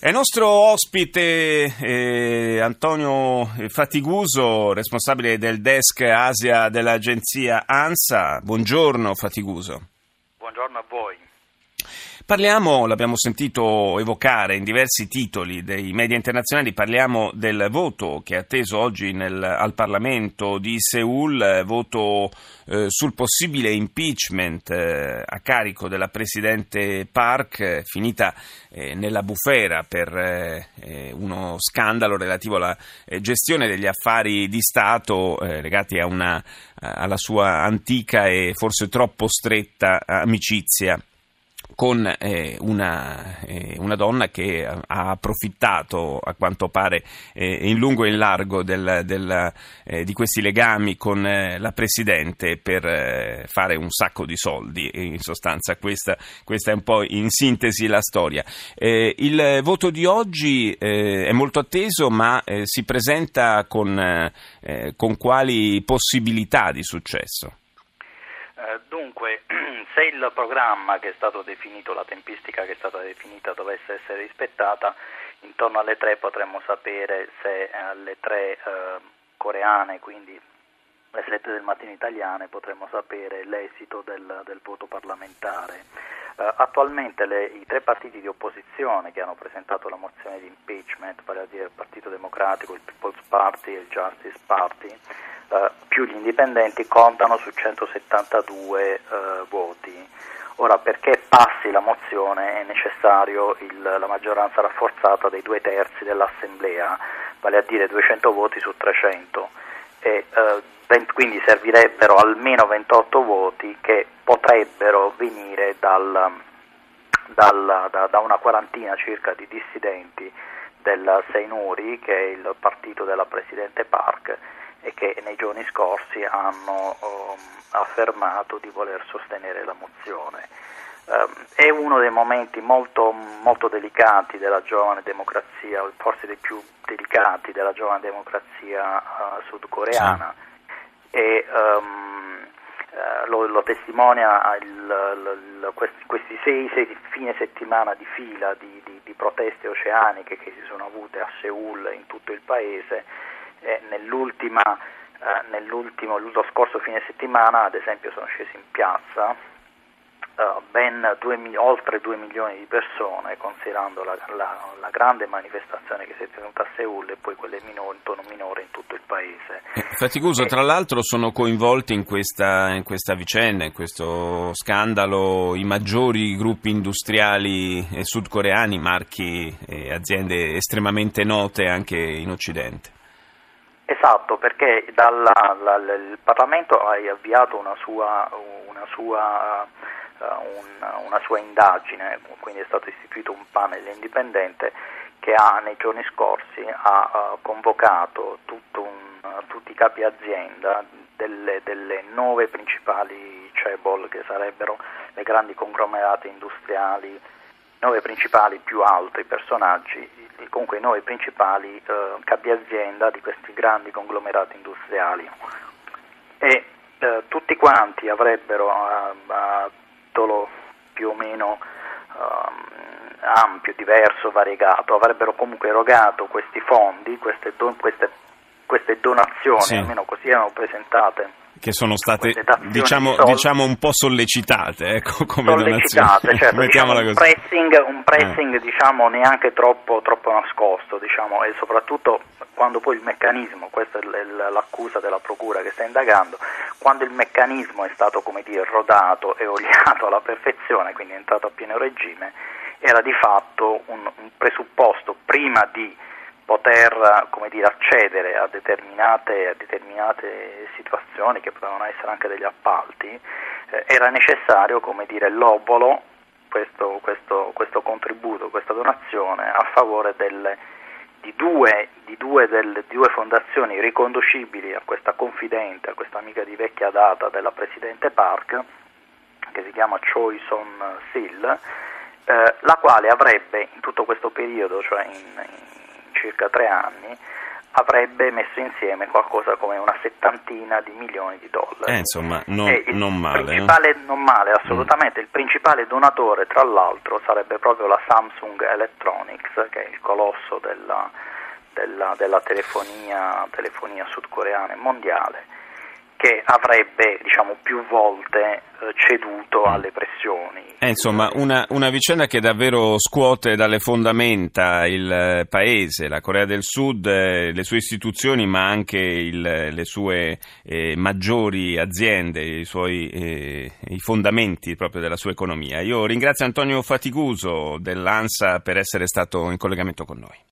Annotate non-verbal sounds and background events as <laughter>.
È nostro ospite eh, Antonio Fatiguso, responsabile del desk Asia dell'agenzia ANSA. Buongiorno Fatiguso. Buongiorno a voi. Parliamo, l'abbiamo sentito evocare in diversi titoli dei media internazionali, parliamo del voto che è atteso oggi nel, al Parlamento di Seoul, voto eh, sul possibile impeachment eh, a carico della Presidente Park, finita eh, nella bufera per eh, eh, uno scandalo relativo alla eh, gestione degli affari di Stato legati una, alla sua antica e forse troppo stretta amicizia con eh, una, eh, una, donna che ha approfittato a quanto pare eh, in lungo e in largo del, del, eh, di questi legami con eh, la Presidente per fare un sacco di soldi. In sostanza questa, questa, è un po' in sintesi la storia. il voto di oggi è molto atteso ma si presenta con, con quali possibilità di successo? Il programma che è stato definito, la tempistica che è stata definita dovesse essere rispettata, intorno alle tre potremmo sapere se alle tre eh, coreane, quindi alle 7 del mattino italiane, potremmo sapere l'esito del, del voto parlamentare. Uh, attualmente le, i tre partiti di opposizione che hanno presentato la mozione di impeachment, vale a dire il Partito Democratico, il People's Party e il Justice Party, uh, più gli indipendenti contano su 172 uh, voti. Ora, perché passi la mozione è necessario il, la maggioranza rafforzata dei due terzi dell'Assemblea, vale a dire 200 voti su 300, e, eh, quindi servirebbero almeno 28 voti che potrebbero venire dal, dal, da, da, una quarantina circa di dissidenti del Seinuri, che è il partito della Presidente Park, e che nei giorni scorsi hanno um, affermato di voler sostenere la mozione. Um, è uno dei momenti molto, molto, delicati della giovane democrazia, forse dei più delicati della giovane democrazia uh, sudcoreana sì. e um, lo, testimonia il, il, questi, questi sei, sei, fine settimana di fila di, di, di proteste oceaniche che si sono avute a Seoul e in tutto il paese eh, nell'ultima, eh, nell'ultimo, lo scorso fine settimana ad esempio sono scesi in piazza ben due, oltre 2 milioni di persone, considerando la, la, la, grande manifestazione che si è tenuta a Seul e poi quelle minori, in tono minore in tutto il paese. Eh, Faticoso, tra l'altro sono coinvolti in questa, in questa, vicenda, in questo scandalo, i maggiori gruppi industriali sudcoreani, marchi e aziende estremamente note anche in Occidente. Esatto, perché dalla, la, il Parlamento ha avviato una sua, una, sua, un, una sua, indagine, quindi è stato istituito un panel indipendente che ha nei giorni scorsi ha uh, convocato un, uh, tutti i capi azienda delle, delle nove principali cebol che sarebbero le grandi conglomerati industriali nove principali più alti personaggi, comunque i nove principali eh, capi azienda di questi grandi conglomerati industriali. E eh, tutti quanti avrebbero titolo più o meno um, ampio, diverso, variegato, avrebbero comunque erogato questi fondi, queste, do, queste, queste donazioni, sì. almeno così erano presentate. Che sono state diciamo, diciamo, un po' sollecitate ecco, <laughs> come sollecitate, certo, <laughs> diciamo un pressing, un pressing eh. diciamo, neanche troppo, troppo nascosto diciamo, e soprattutto quando poi il meccanismo, questa è l'accusa della procura che sta indagando, quando il meccanismo è stato dire, rodato e oliato alla perfezione, quindi è entrato a pieno regime, era di fatto un, un presupposto prima di poter dire, accedere a determinate, a determinate, situazioni che potevano essere anche degli appalti, eh, era necessario dire, l'obolo, questo, questo, questo, contributo, questa donazione a favore delle di due, di, due delle, di due fondazioni riconducibili a questa confidente, a questa amica di vecchia data della Presidente Park, che si chiama Choi Son Sil, eh, la quale avrebbe in tutto questo periodo, cioè in, in circa tre anni, avrebbe messo insieme qualcosa come una settantina di milioni di dollari. Eh, insomma, non, non male. Eh? Non male, assolutamente. Mm. Il principale donatore, tra l'altro, sarebbe proprio la Samsung Electronics, che è il colosso della, della, della telefonia, telefonia sudcoreana e mondiale che avrebbe diciamo, più volte eh, ceduto mm. alle pressioni. Eh, insomma, una, una, vicenda che davvero scuote dalle fondamenta il eh, paese, la Corea del Sud, eh, le sue istituzioni, ma anche il, le sue eh, maggiori aziende, i, suoi, eh, i fondamenti proprio della sua economia. Io ringrazio Antonio Faticuso dell'ANSA per essere stato in collegamento con noi.